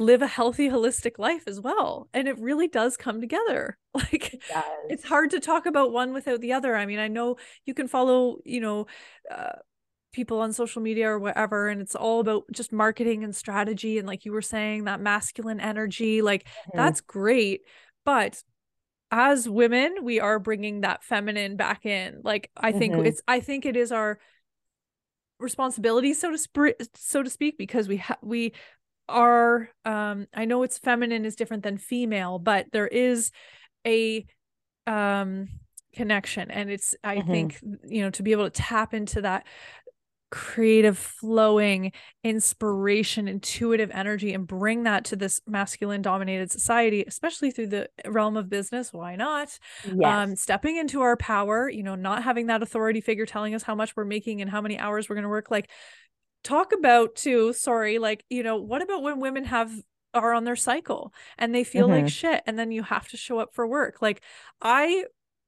Speaker 1: live a healthy holistic life as well and it really does come together. [laughs] Like it it's hard to talk about one without the other. I mean i know you can follow you know uh, people on social media or whatever and it's all about just marketing and strategy and like you were saying that masculine energy like mm-hmm. that's great. But as women we are bringing that feminine back in. Like i think mm-hmm. it's i think it is our responsibility so to sp- so to speak because we have we are um i know it's feminine is different than female but there is a um connection and it's i mm-hmm. think you know to be able to tap into that creative flowing inspiration intuitive energy and bring that to this masculine dominated society especially through the realm of business why not um, yes. um stepping into our power you know not having that authority figure telling us how much we're making and how many hours we're going to work like talk about too sorry like you know what about when women have are on their cycle and they feel mm-hmm. like shit and then you have to show up for work? Like i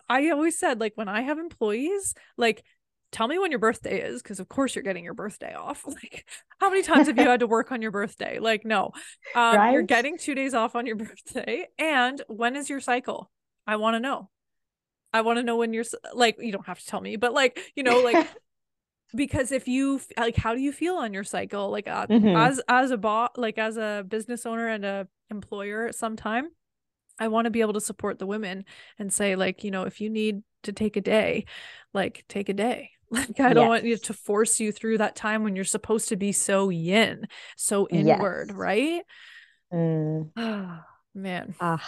Speaker 1: i always said like when i have employees like tell me when your birthday is because of course you're getting your birthday off. [laughs] Like how many times have you had to work on your birthday? Like no. Um, right? you're getting two days off on your [laughs] birthday and when is your cycle? I want to know. I want to know when you're like you don't have to tell me but like you know like [laughs] because if you like how do you feel on your cycle like uh, mm-hmm. as as a bot like as a business owner and a employer at some time i want to be able to support the women and say like you know if you need to take a day like take a day [laughs] like i don't yes. want you to force you through that time when you're supposed to be so yin so inward yes. right mm. [sighs] man
Speaker 2: ah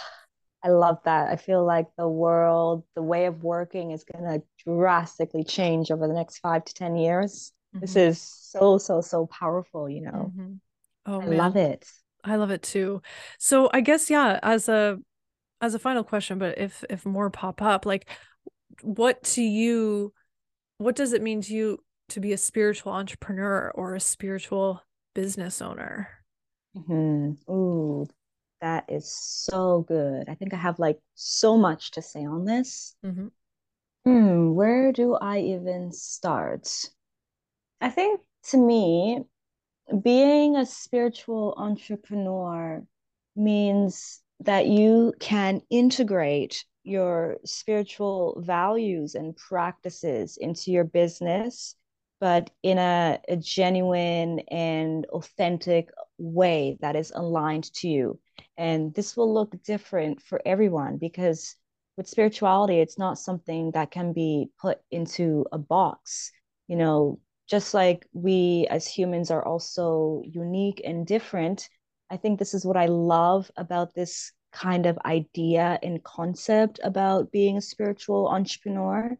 Speaker 2: I love that. I feel like the world, the way of working is going to drastically change over the next five to 10 years. Mm-hmm. This is so, so, so powerful, you know? Mm-hmm. Oh, I man. love it.
Speaker 1: I love it too. So I guess, yeah, as a, as a final question, but if, if more pop up, like what to you, what does it mean to you to be a spiritual entrepreneur or a spiritual business owner?
Speaker 2: Mm-hmm. Ooh, that is so good. I think I have like so much to say on this. Mm-hmm. Hmm, where do I even start? I think to me, being a spiritual entrepreneur means that you can integrate your spiritual values and practices into your business but in a, a, genuine and authentic way that is aligned to you. And this will look different for everyone because with spirituality, it's not something that can be put into a box. You know, just like we as humans are also unique and different, I think this is what I love about this kind of idea and concept about being a spiritual entrepreneur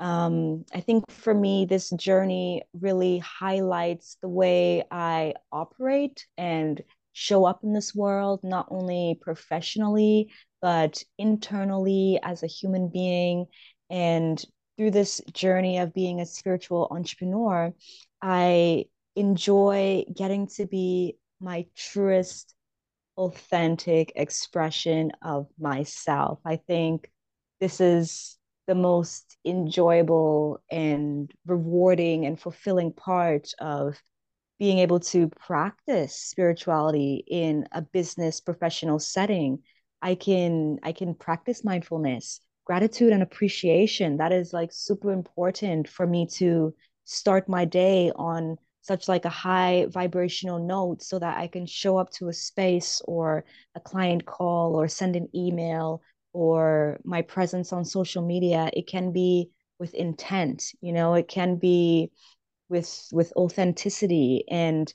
Speaker 2: um, I think for me, this journey really highlights the way I operate and show up in this world, not only professionally, but internally as a human being. And through this journey of being a spiritual entrepreneur, I enjoy getting to be my truest, authentic expression of myself. I think this is the most enjoyable and rewarding and fulfilling part of being able to practice spirituality in a business professional setting. I can i can practice mindfulness gratitude and appreciation. That is like super important for me to start my day on such like a high vibrational note so that i can show up to a space or a client call or send an email or my presence on social media it can be with intent you know it can be with with authenticity. And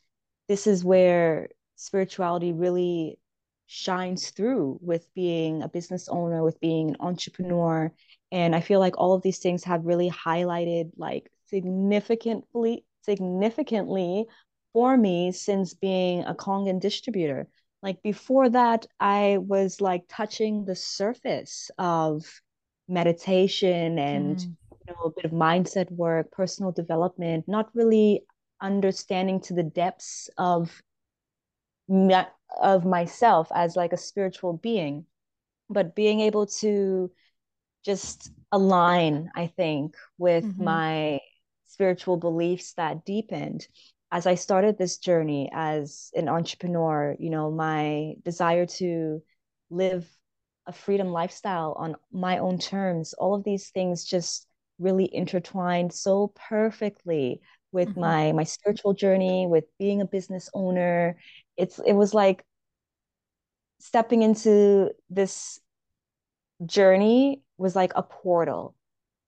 Speaker 2: this is where spirituality really shines through with being a business owner with being an entrepreneur. And i feel like all of these things have really highlighted like significantly significantly for me since being a Kangen distributor like before that i was like touching the surface of meditation and mm. you know a bit of mindset work personal development not really understanding to the depths of of myself as like a spiritual being but being able to just align i think with mm-hmm. my spiritual beliefs that deepened as I started this journey as an entrepreneur, you know, my desire to live a freedom lifestyle on my own terms, all of these things just really intertwined so perfectly with mm-hmm. my my spiritual journey, with being a business owner. It's it was like stepping into this journey was like a portal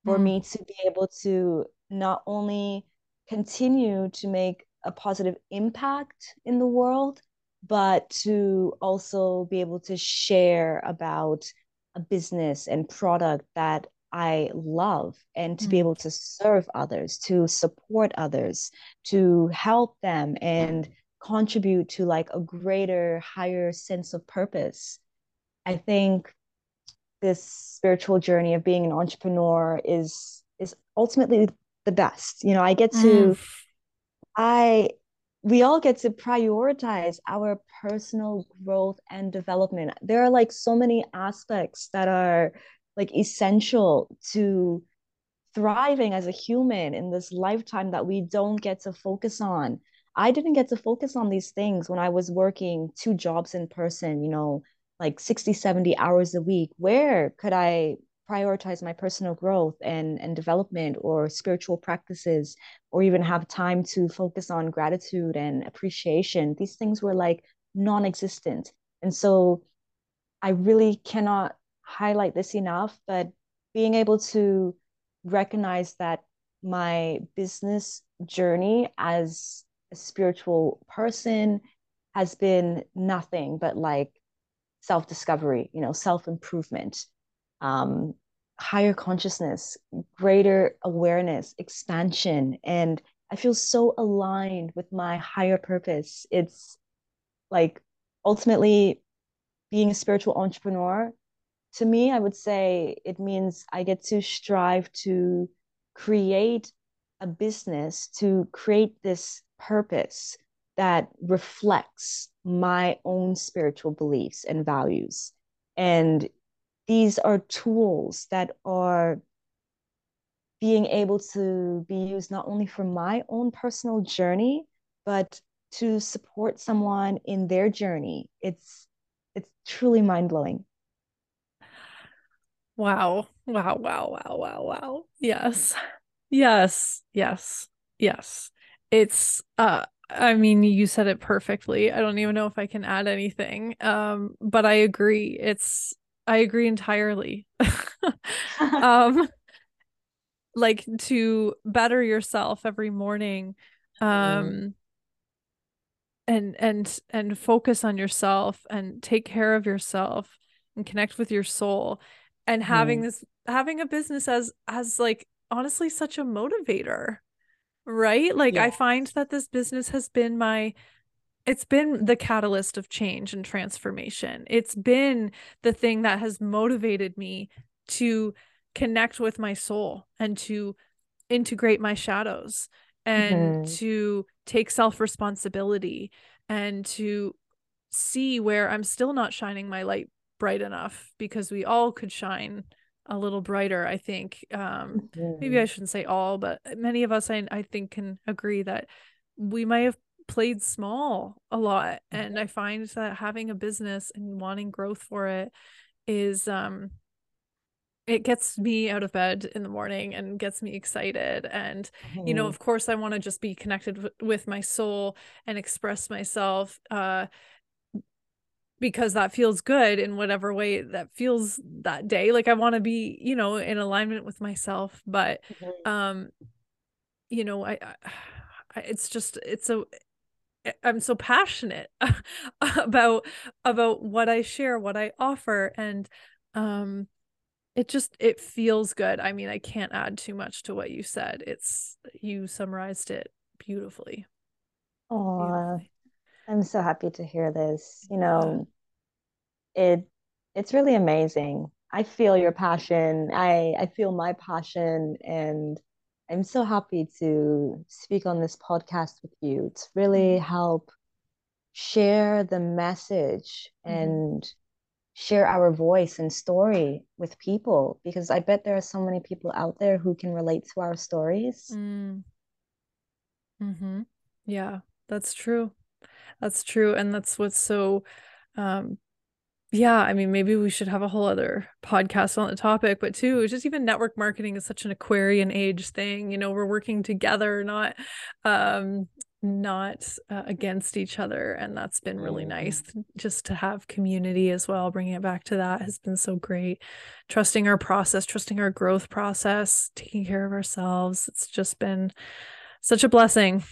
Speaker 2: for mm. me to be able to not only continue to make a positive impact in the world, but to also be able to share about a business and product that I love and to mm. be able to serve others, to support others, to help them and contribute to like a greater, higher sense of purpose. I think this spiritual journey of being an entrepreneur is is ultimately the best. You know, I get to mm I we all get to prioritize our personal growth and development. There are like so many aspects that are like essential to thriving as a human in this lifetime that we don't get to focus on. I didn't get to focus on these things when I was working two jobs in person, you know, like 60, 70 hours a week. Where could I prioritize my personal growth and, and development or spiritual practices or even have time to focus on gratitude and appreciation. These things were like non-existent. And so i really cannot highlight this enough but being able to recognize that my business journey as a spiritual person has been nothing but like self discovery, you know, self improvement um, higher consciousness, greater awareness, expansion. And I feel so aligned with my higher purpose. It's like ultimately being a spiritual entrepreneur. To me, I would say it means I get to strive to create a business, to create this purpose that reflects my own spiritual beliefs and values. And these are tools that are being able to be used not only for my own personal journey but to support someone in their journey. It's it's truly mind-blowing.
Speaker 1: Wow. Wow wow wow wow wow. Yes. Yes. Yes. Yes. It's uh I mean, you said it perfectly. I don't even know if I can add anything. Um, but I agree. It's I agree entirely. [laughs] [laughs] um like to better yourself every morning um mm. and and and focus on yourself and take care of yourself and connect with your soul and mm. having this having a business as as like honestly such a motivator right like i find that this business has been my it's been the catalyst of change and transformation. It's been the thing that has motivated me to connect with my soul and to integrate my shadows and mm-hmm. to take self responsibility and to see where I'm still not shining my light bright enough because we all could shine a little brighter i think um mm-hmm. maybe i shouldn't say all but many of us I, I think can agree that we might have played small a lot and mm-hmm. i find that having a business and wanting growth for it is um it gets me out of bed in the morning and gets me excited and mm-hmm. you know mm-hmm. of course i want to just be connected w- with my soul and express myself uh because that feels good in whatever way that feels that day like i want to be you know in alignment with myself but mm-hmm. um you know I, I [sighs] it's just it's a I'm so passionate [laughs] about about what I share, what I offer and um it just it feels good. I mean, I can't add too much to what you said. It's you summarized it beautifully.
Speaker 2: Oh, I'm so happy to hear this. You know, it it's really amazing. I feel your passion. I I feel my passion and I'm so happy to speak on this podcast with you to really mm-hmm. help share the message mm-hmm. and share our voice and story with people because I bet there are so many people out there who can relate to our stories.
Speaker 1: Mm. Mm-hmm. Yeah, that's true. That's true. And that's what's so um, yeah, I mean, maybe we should have a whole other podcast on the topic, but too, just even network marketing is such an Aquarian age thing. You know, we're working together, not um not uh, against each other and that's been really mm-hmm. nice just to have community as well bringing it back to that has been so great trusting our process trusting our growth process taking care of ourselves it's just been such a blessing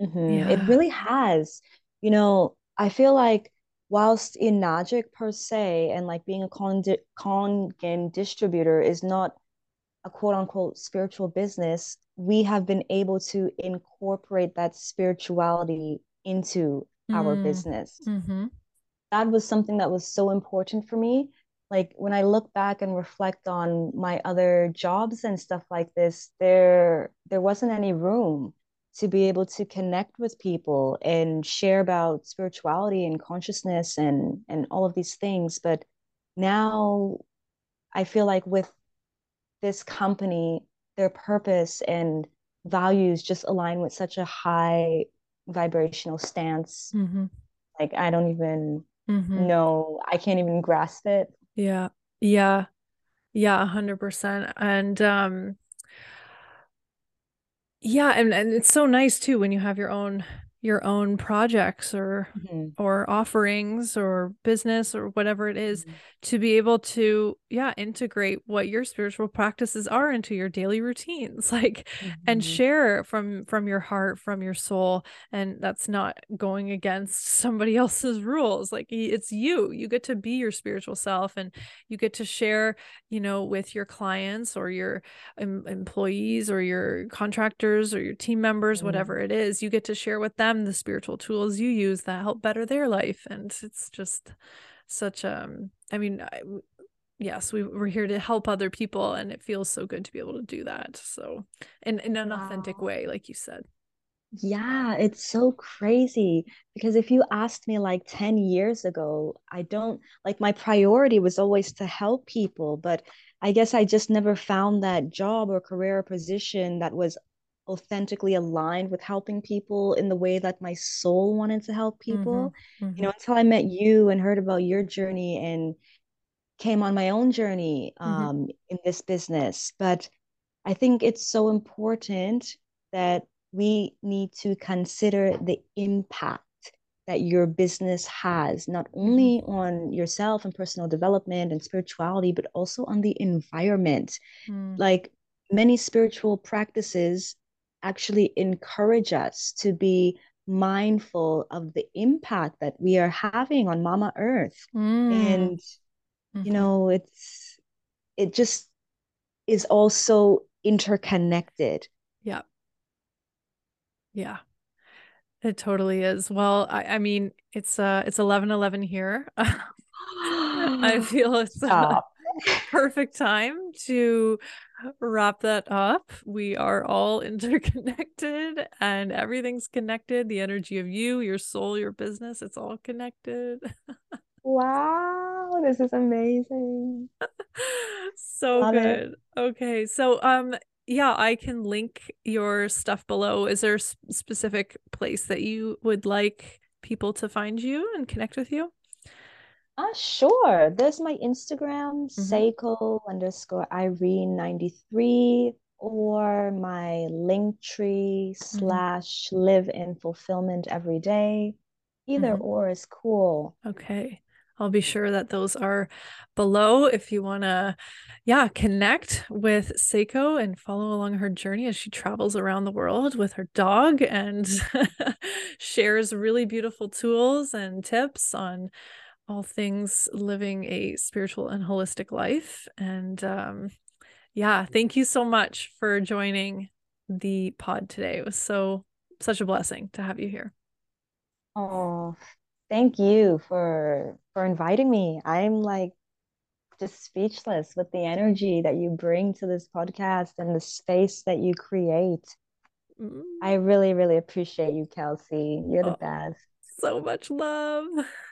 Speaker 2: mm-hmm. yeah. it really has you know i feel like whilst Enagic per se and like being a con Kangen distributor is not a quote unquote spiritual business, we have been able to incorporate that spirituality into mm. our business.
Speaker 1: Mm-hmm.
Speaker 2: That was something that was so important for me. Like when I look back and reflect on my other jobs and stuff like this, there there wasn't any room to be able to connect with people and share about spirituality and consciousness and and all of these things. But now i feel like with this company their purpose and values just align with such a high vibrational stance. Mm-hmm. like i don't even mm-hmm. know i can't even grasp it.
Speaker 1: Yeah. Yeah. Yeah 100% and um yeah and, and it's so nice too when you have your own your own projects or mm-hmm. or offerings or business or whatever it is, mm-hmm. to be able to yeah integrate what your spiritual practices are into your daily routines [laughs] like mm-hmm. and share from from your heart from your soul and that's not going against somebody [laughs] else's rules like it's you you get to be your spiritual self and you get to share you know with your clients or your em- employees or your contractors or your team members whatever mm-hmm. it is you get to share with them them the spiritual tools you use that help better their life and it's just such um i mean I, yes we, we're here to help other people and it feels so good to be able to do that so in, in an wow. authentic way like you said
Speaker 2: yeah it's so crazy because if you asked me like 10 years ago i don't like my priority was always to help people but i guess i just never found that job or career or position that was authentically aligned with helping people in the way that my soul wanted to help people mm-hmm, mm-hmm. you know until i met you and heard about your journey and came on my own journey mm-hmm. um, mm-hmm. in this business but i think it's so important that we need to consider the impact that your business has not only mm-hmm. on yourself and personal development and spirituality but also on the environment mm. like many spiritual practices actually encourage us to be mindful of the impact that we are having on mama earth. Mm. and mm-hmm. you know it's it just is also interconnected.
Speaker 1: Yeah yeah. It totally is. Well i, I mean it's uh it's 11 11 here. [laughs] I [gasps] feel it's a [laughs] perfect time to wrap that up. We are all [laughs] interconnected and everything's connected. The energy of you, your soul, your business, it's all connected. [laughs]
Speaker 2: wow, this is amazing.
Speaker 1: so Love good. It. Okay. So um yeah, I can link your stuff below. Is there a specific place that you would like people to find you and connect with you?
Speaker 2: Uh, sure. There's my Instagram, mm-hmm. Seiko underscore Irene 93, or my link tree mm-hmm. slash live in fulfillment every day. Either mm-hmm. or is cool.
Speaker 1: Okay. I'll be sure that those are below if you want to, yeah, connect with Seiko and follow along her journey as she travels around the world with her dog and [laughs] shares really beautiful tools and tips on all things living a spiritual and holistic life. And um, yeah, thank you so much for joining the pod today. It was so such a blessing to have you here.
Speaker 2: Oh, thank you for for inviting me. I'm like just speechless with the energy that you bring to this podcast and the space that you create. Mm. I really, really appreciate you, Kelsey. You're the oh, best.
Speaker 1: So much love. [laughs]